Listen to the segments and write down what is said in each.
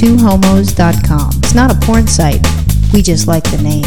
twohomos.com. It's not a porn site. We just like the name.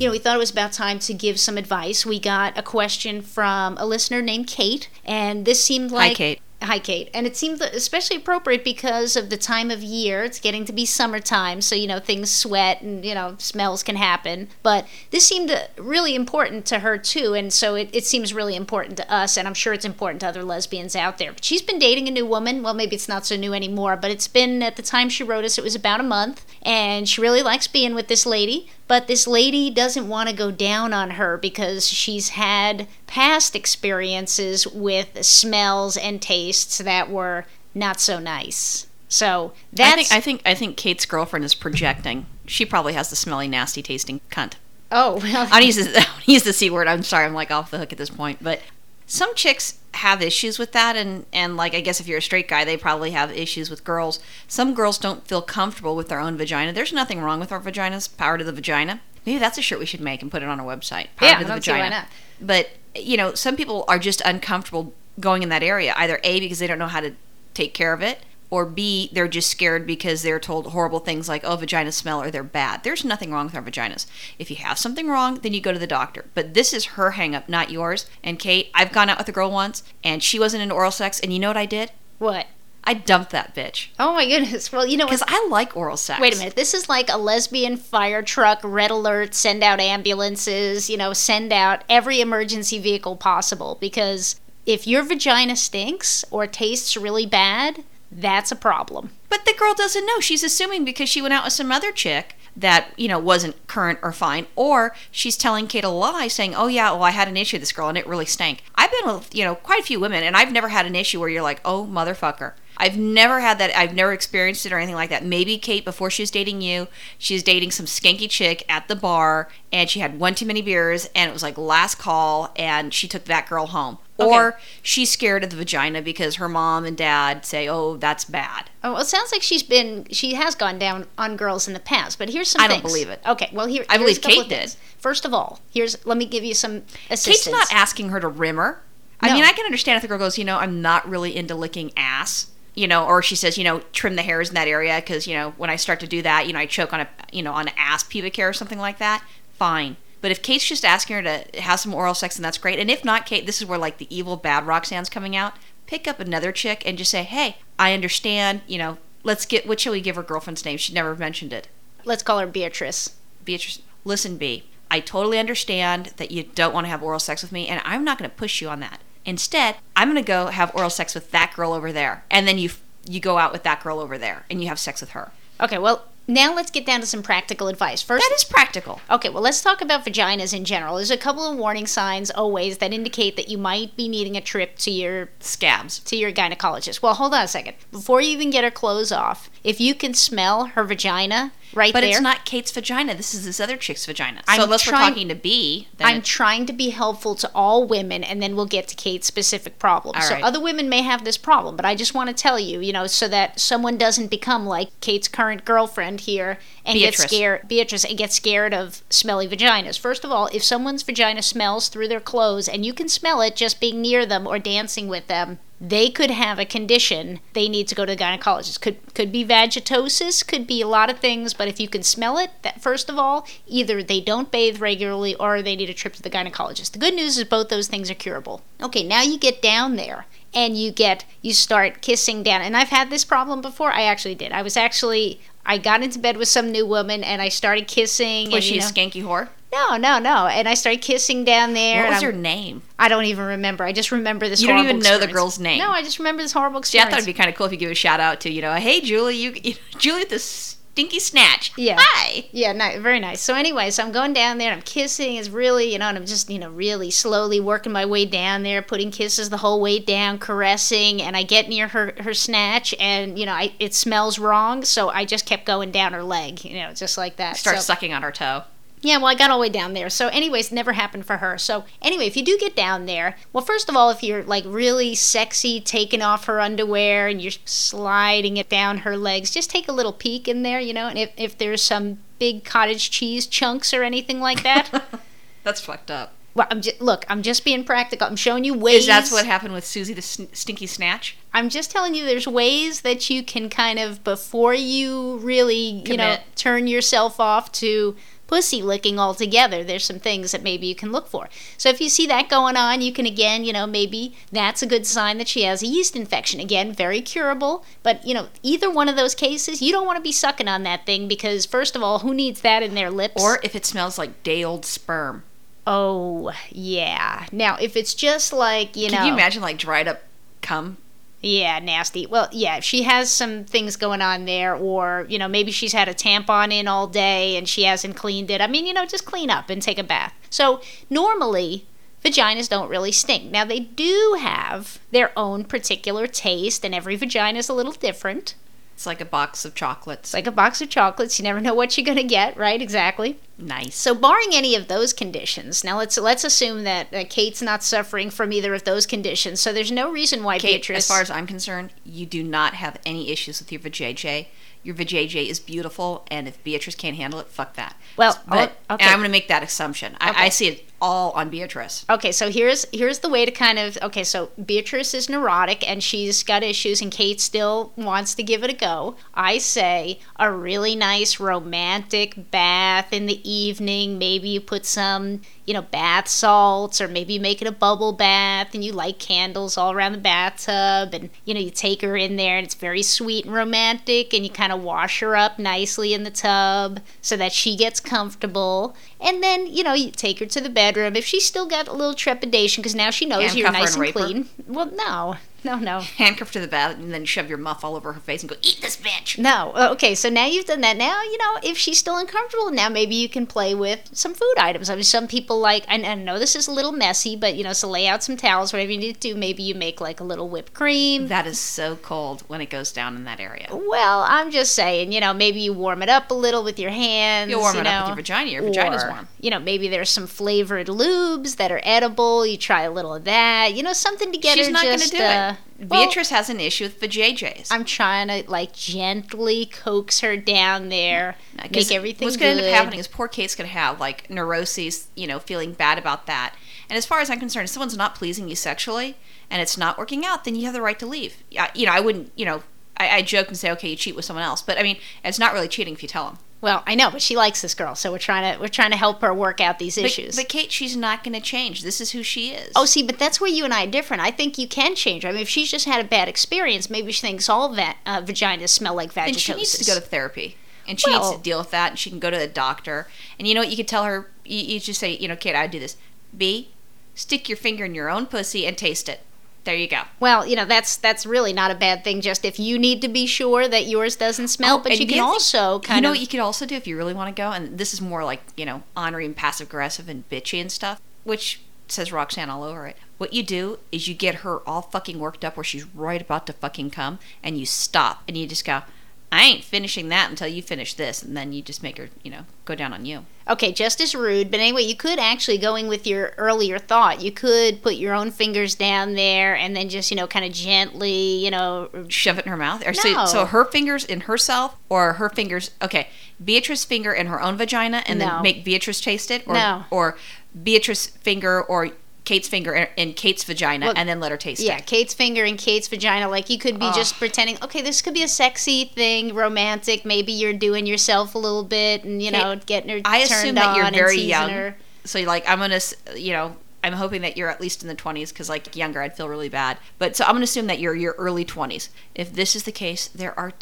you know, we thought it was about time to give some advice. We got a question from a listener named Kate, and this seemed like. Hi, Kate. Hi, Kate. And it seemed especially appropriate because of the time of year. It's getting to be summertime, so, you know, things sweat and, you know, smells can happen. But this seemed uh, really important to her, too. And so it, it seems really important to us, and I'm sure it's important to other lesbians out there. But she's been dating a new woman. Well, maybe it's not so new anymore, but it's been, at the time she wrote us, it was about a month. And she really likes being with this lady but this lady doesn't want to go down on her because she's had past experiences with smells and tastes that were not so nice. So that's I think I think I think Kate's girlfriend is projecting. She probably has the smelly, nasty tasting cunt. oh well. I don't use the, I don't use the c word. I'm sorry. I'm like off the hook at this point. But some chicks have issues with that, and and like I guess if you're a straight guy, they probably have issues with girls. Some girls don't feel comfortable with their own vagina. There's nothing wrong with our vaginas. Power to the vagina. Maybe that's a shirt we should make and put it on our website. Power Yeah, to the I don't see why vagina. But you know, some people are just uncomfortable going in that area. Either a because they don't know how to take care of it, or b they're just scared because they're told horrible things like, "Oh, vaginas smell" or "They're bad." There's nothing wrong with our vaginas. If you have something wrong, then you go to the doctor. But this is her hang up, not yours. And Kate, I've gone out with a girl once, and she wasn't into oral sex, and you know what I did? what? I dumped that bitch Oh my goodness. Well, you know because? I like oral sex. Wait a minute. This is like a lesbian fire truck, red alert, send out ambulances, you know, send out every emergency vehicle possible because if your vagina stinks or tastes really bad, that's a problem. But the girl doesn't know. She's assuming because she went out with some other chick that, you know, wasn't current or fine. Or she's telling Kate a lie saying, oh, yeah, well, I had an issue with this girl and it really stank. I've been with, you know, quite a few women and I've never had an issue where you're like, oh, motherfucker. I've never had that. I've never experienced it or anything like that. Maybe Kate, before she was dating you, she was dating some skanky chick at the bar and she had one too many beers and it was like last call and she took that girl home. Okay. Or she's scared of the vagina because her mom and dad say, oh, that's bad. Oh, well, it sounds like she's been, she has gone down on girls in the past, but here's some I don't believe it. Okay, well, here, I here's believe Kate did. First of all, here's, let me give you some assistance. Kate's not asking her to rim her. I No. mean, I can understand if the girl goes, you know, I'm not really into licking ass, you know, or she says, you know, trim the hairs in that area because, you know, when I start to do that, you know, I choke on a, you know, on an ass pubic hair or something like that. Fine. But if Kate's just asking her to have some oral sex, and that's great. And if not, Kate, this is where like the evil bad Roxanne's coming out. Pick up another chick and just say, hey, I understand. You know, let's get. What shall we give her girlfriend's name? She never mentioned it. Let's call her Beatrice. Beatrice, listen, B, I totally understand that you don't want to have oral sex with me, and I'm not going to push you on that. Instead, I'm going to go have oral sex with that girl over there, and then you you go out with that girl over there, and you have sex with her. Okay, well, now let's get down to some practical advice. First, That is practical. Okay, well, let's talk about vaginas in general. There's a couple of warning signs always that indicate that you might be needing a trip to your Scabs. to your gynecologist. Well, hold on a second. Before you even get her clothes off, if you can smell her vagina right But there, it's not Kate's vagina. This is this other chick's vagina. So I'm unless trying- we're talking to B, then I'm trying to be helpful to all women, and then we'll get to Kate's specific problem. All so right. other women may have this problem, but I just want to tell you, you know, so that someone doesn't become like Kate's current girlfriend here and get scared, Beatrice, and get scared of smelly vaginas. First of all, if someone's vagina smells through their clothes, and you can smell it just being near them or dancing with them. They could have a condition they need to go to the gynecologist. Could could be vaginosis, could be a lot of things, but if you can smell it, that first of all, either they don't bathe regularly or they need a trip to the gynecologist. The good news is both those things are curable. Okay, now you get down there and you get you start kissing down. And I've had this problem before. I actually did. I was actually I got into bed with some new woman and I started kissing. was and, she you a skanky whore? No, no, no. And I started kissing down there. What was her name? I don't even remember. I just remember this. You don't even know the girl's name. No, I just remember this horrible experience. See, I thought it'd be kind of cool if you give a shout out to, you know, hey Julie, you, you Julie with the stinky snatch. Yeah. Hi. Yeah, ni- very nice. So anyway, so I'm going down there and I'm kissing. It's really, you know, and I'm just, you know, really slowly working my way down there, putting kisses the whole way down, caressing, and I get near her her snatch, and you know, I, it smells wrong, so I just kept going down her leg, you know, just like that. Start So- sucking on her toe. Yeah, well, I got all the way down there. So, anyways, never happened for her. So, anyway, if you do get down there, well, first of all, if you're like really sexy, taking off her underwear and you're sliding it down her legs, just take a little peek in there, you know, and if, if there's some big cottage cheese chunks or anything like that. That's fucked up. well, I'm just, look, I'm just being practical. I'm showing you ways. Is that's what happened with Susie the sn- stinky snatch? I'm just telling you, there's ways that you can kind of, before you really, you know, turn yourself off to pussy licking altogether, there's some things that maybe you can look for. So if you see that going on, you can again, you know, maybe that's a good sign that she has a yeast infection. Again, very curable, but you know, either one of those cases, you don't want to be sucking on that thing because first of all, who needs that in their lips? Or if it smells like day old sperm. oh, yeah. Now, if it's just like, you Can know, Can you imagine like dried up cum? Yeah, nasty. Well, yeah, if she has some things going on there, or, you know, maybe she's had a tampon in all day and she hasn't cleaned it. I mean, you know, just clean up and take a bath. So, normally, vaginas don't really stink. Now, they do have their own particular taste, and every vagina is a little different. It's like a box of chocolates. It's like a box of chocolates. You never know what you're going to get, right? Exactly. nice. So, barring any of those conditions, now let's let's assume that uh, Kate's not suffering from either of those conditions. So, there's no reason why Kate, Beatrice. as far as I'm concerned, you do not have any issues with your vajayjay. Your vajayjay is beautiful, and if Beatrice can't handle it, fuck that. Well, but oh, okay. and I'm going to make that assumption. I, Okay. I see it all on Beatrice. Okay, so here's here's the way to kind of okay, so Beatrice is neurotic and she's got issues and Kate still wants to give it a go. I say a really nice romantic bath in the evening, maybe you put some, you know, bath salts or maybe you make it a bubble bath and you light candles all around the bathtub and you know, you take her in there and it's very sweet and romantic and you kind of wash her up nicely in the tub so that she gets comfortable. And then, you know, you take her to the bedroom. If she's still got a little trepidation because now she knows you're nice and rape her? clean. Well, no. No, no. Handcuff to the bed, and then shove your muff all over her face and go, eat this bitch. No. Uh, Okay, so now you've done that. Now, you know, if she's still uncomfortable, now maybe you can play with some food items. I mean, some people like, I, I know this is a little messy, but, you know, so lay out some towels, whatever you need to do. Maybe you make like a little whipped cream. That is so cold when it goes down in that area. Well, I'm just saying, you know, maybe you warm it up a little with your hands. You warm you it know, up with your vagina. Your vagina's warm. You know, maybe there's some flavored lubes that are edible. You try a little of that. You know, something to get She's her not going to do uh, it. Well, Beatrice has an issue with vajayjays. I'm trying to like gently coax her down there, make everything What's going to end up happening is poor Kate's going to have like neuroses, you know, feeling bad about that. And as far as I'm concerned, if someone's not pleasing you sexually and it's not working out, then you have the right to leave. I- You know, I wouldn't, you know, I, I joke and say, okay, you cheat with someone else, but I mean, it's not really cheating if you tell them. Well, I know, but she likes this girl, so we're trying to we're trying to help her work out these But, issues. but Kate, she's not going to change. This is who she is. Oh, see, but that's where you and I are different. I think you can change. I mean, if she's just had a bad experience, maybe she thinks all va- uh, vaginas smell like vaginosis. then she needs to go to therapy. And she needs to deal with that, and she can go to the doctor. And you know what? You could tell her, you, you just say, you know, Kate, I'd do this. B, stick your finger in your own pussy and taste it. There you go. Well, you know that's that's really not a bad thing. Just if you need to be sure that yours doesn't smell, Oh, but you can also kind you know of what you could also do if you really want to go, and this is more like you know honoring passive aggressive and bitchy and stuff, which says Roxanne all over it. What you do is you get her all fucking worked up where she's right about to fucking come, and you stop and you just go, I ain't finishing that until you finish this, and then you just make her you know go down on you. okay, just as rude. But anyway, you could actually going with your earlier thought. You could put your own fingers down there and then just you know kind of gently, you know, Shove it in her mouth, or so, No. so her fingers in herself, or her fingers. Okay, Beatrice finger in her own vagina, and No. then make Beatrice taste it, or No. or Beatrice finger or Kate's finger in- Kate's vagina, Well, and then let her taste yeah, it. Kate's finger in Kate's vagina. Like you could be just pretending. Okay, this could be a sexy thing, romantic. Maybe you're doing yourself a little bit, and you Kate, know, getting her I assume that you're very young. her. So like I'm gonna, you know, I'm hoping that you're at least in the 20s because like younger I'd feel really bad. But so I'm gonna assume that you're your early 20s. If this is the case, there are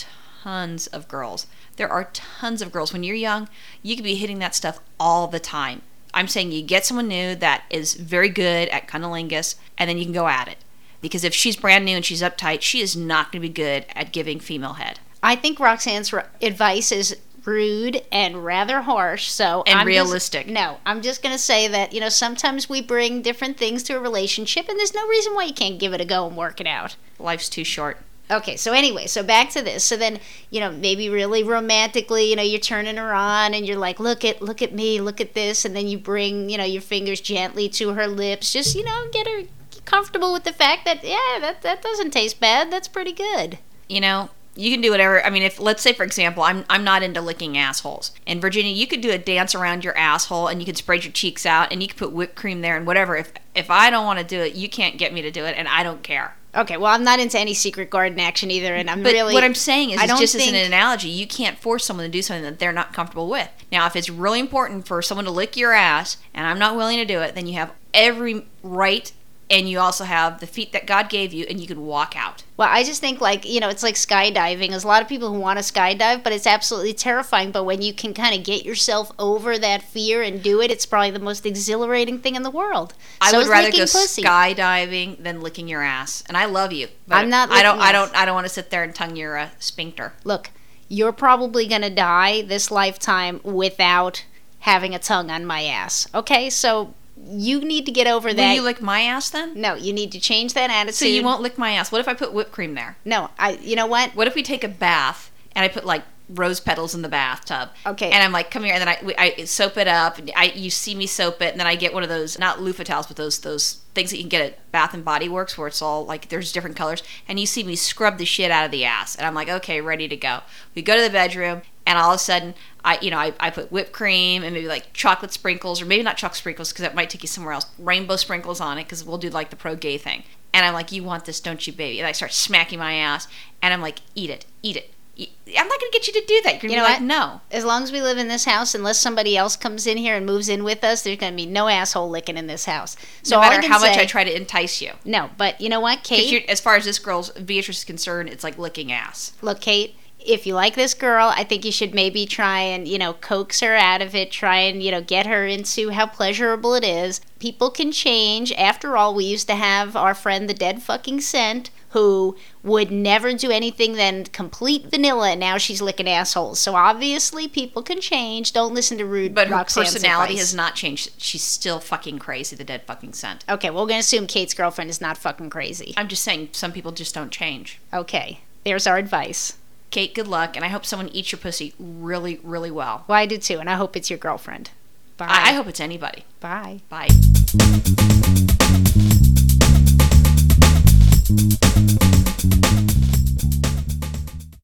tons of girls. There are tons of girls. When you're young, you could be hitting that stuff all the time. I'm saying you get someone new that is very good at cunnilingus, and then you can go at it. Because if she's brand new and she's uptight, she is not going to be good at giving female head. I think Roxanne's r- advice is rude and rather harsh. So And I'm just- realistic. no, I'm just gonna say that you know sometimes we bring different things to a relationship, and there's no reason why you can't give it a go and work it out. Life's too short. Okay, so anyway, so back to this. So then, you know, maybe really romantically, you know, you're turning her on and you're like, "Look at look at me, look at this." And then you bring, you know, your fingers gently to her lips. Just, you know, get her comfortable with the fact that yeah, that that doesn't taste bad. That's pretty good. you know you can do whatever i mean if let's say for example i'm i'm not into licking assholes in virginia you could do a dance around your asshole and you could spread your cheeks out and you could put whipped cream there and whatever if if i don't want to do it you can't get me to do it and i don't care Okay, well, I'm not into any secret garden action either, and I'm But really. what I'm saying is, I don't just as an analogy, you can't force someone to do something that they're not comfortable with. Now, if it's really important for someone to lick your ass, and I'm not willing to do it, then you have every right, and you also have the feet that God gave you, and you can walk out. Well, I just think like you know, it's like skydiving. There's a lot of people who want to skydive, but it's absolutely terrifying. But when you can kind of get yourself over that fear and do it, it's probably the most exhilarating thing in the world. I So would rather go pussy. skydiving than licking your ass, and I love you. But I'm not I don't. I don't. I don't want to sit there and tongue your uh, sphincter. Look, you're probably gonna die this lifetime without having a tongue on my ass. Okay, so you need to get over that. Will you lick my ass then? no, you need to change that attitude. So you won't lick my ass. What if I put whipped cream there? No, I. You know what? What if we take a bath and I put like rose petals in the bathtub? Okay. And I'm like, come here, and then I, I soap it up. And I you see me soap it, and then I get one of those not loofah towels, but those those things that you can get at Bath and Body Works, where it's all like there's different colors, and you see me scrub the shit out of the ass, and I'm like, okay, ready to go. We go to the bedroom, and all of a sudden, I you know I, I put whipped cream and maybe like chocolate sprinkles, or maybe not chocolate sprinkles because that might take you somewhere else. Rainbow sprinkles on it because we'll do like the pro gay thing. And I'm like, you want this, don't you, baby? And I start smacking my ass, and I'm like, eat it, eat it. I'm not gonna get you to do that. You're gonna You know be like, what? no. As long as we live in this house, unless somebody else comes in here and moves in with us, there's going to be no asshole licking in this house. So no matter how much I try to entice you. No, but you know what, Kate? as far as this girl's Beatrice is concerned, it's like licking ass. Look, Kate, if you like this girl, I think you should maybe try and, you know, coax her out of it, try and, you know, get her into how pleasurable it is. People can change. After all, we used to have our friend the dead fucking scent who would never do anything than complete vanilla and now she's licking assholes. So obviously people can change. Don't listen to rude But her personality advice. has not changed. She's still fucking crazy. The dead fucking scent. Okay, well, we're going to assume Kate's girlfriend is not fucking crazy. I'm just saying, some people just don't change. Okay, there's our advice. Kate, good luck, and I hope someone eats your pussy really, really well. Well, I do too, and I hope it's your girlfriend. Bye. I, I hope it's anybody. Bye. Bye.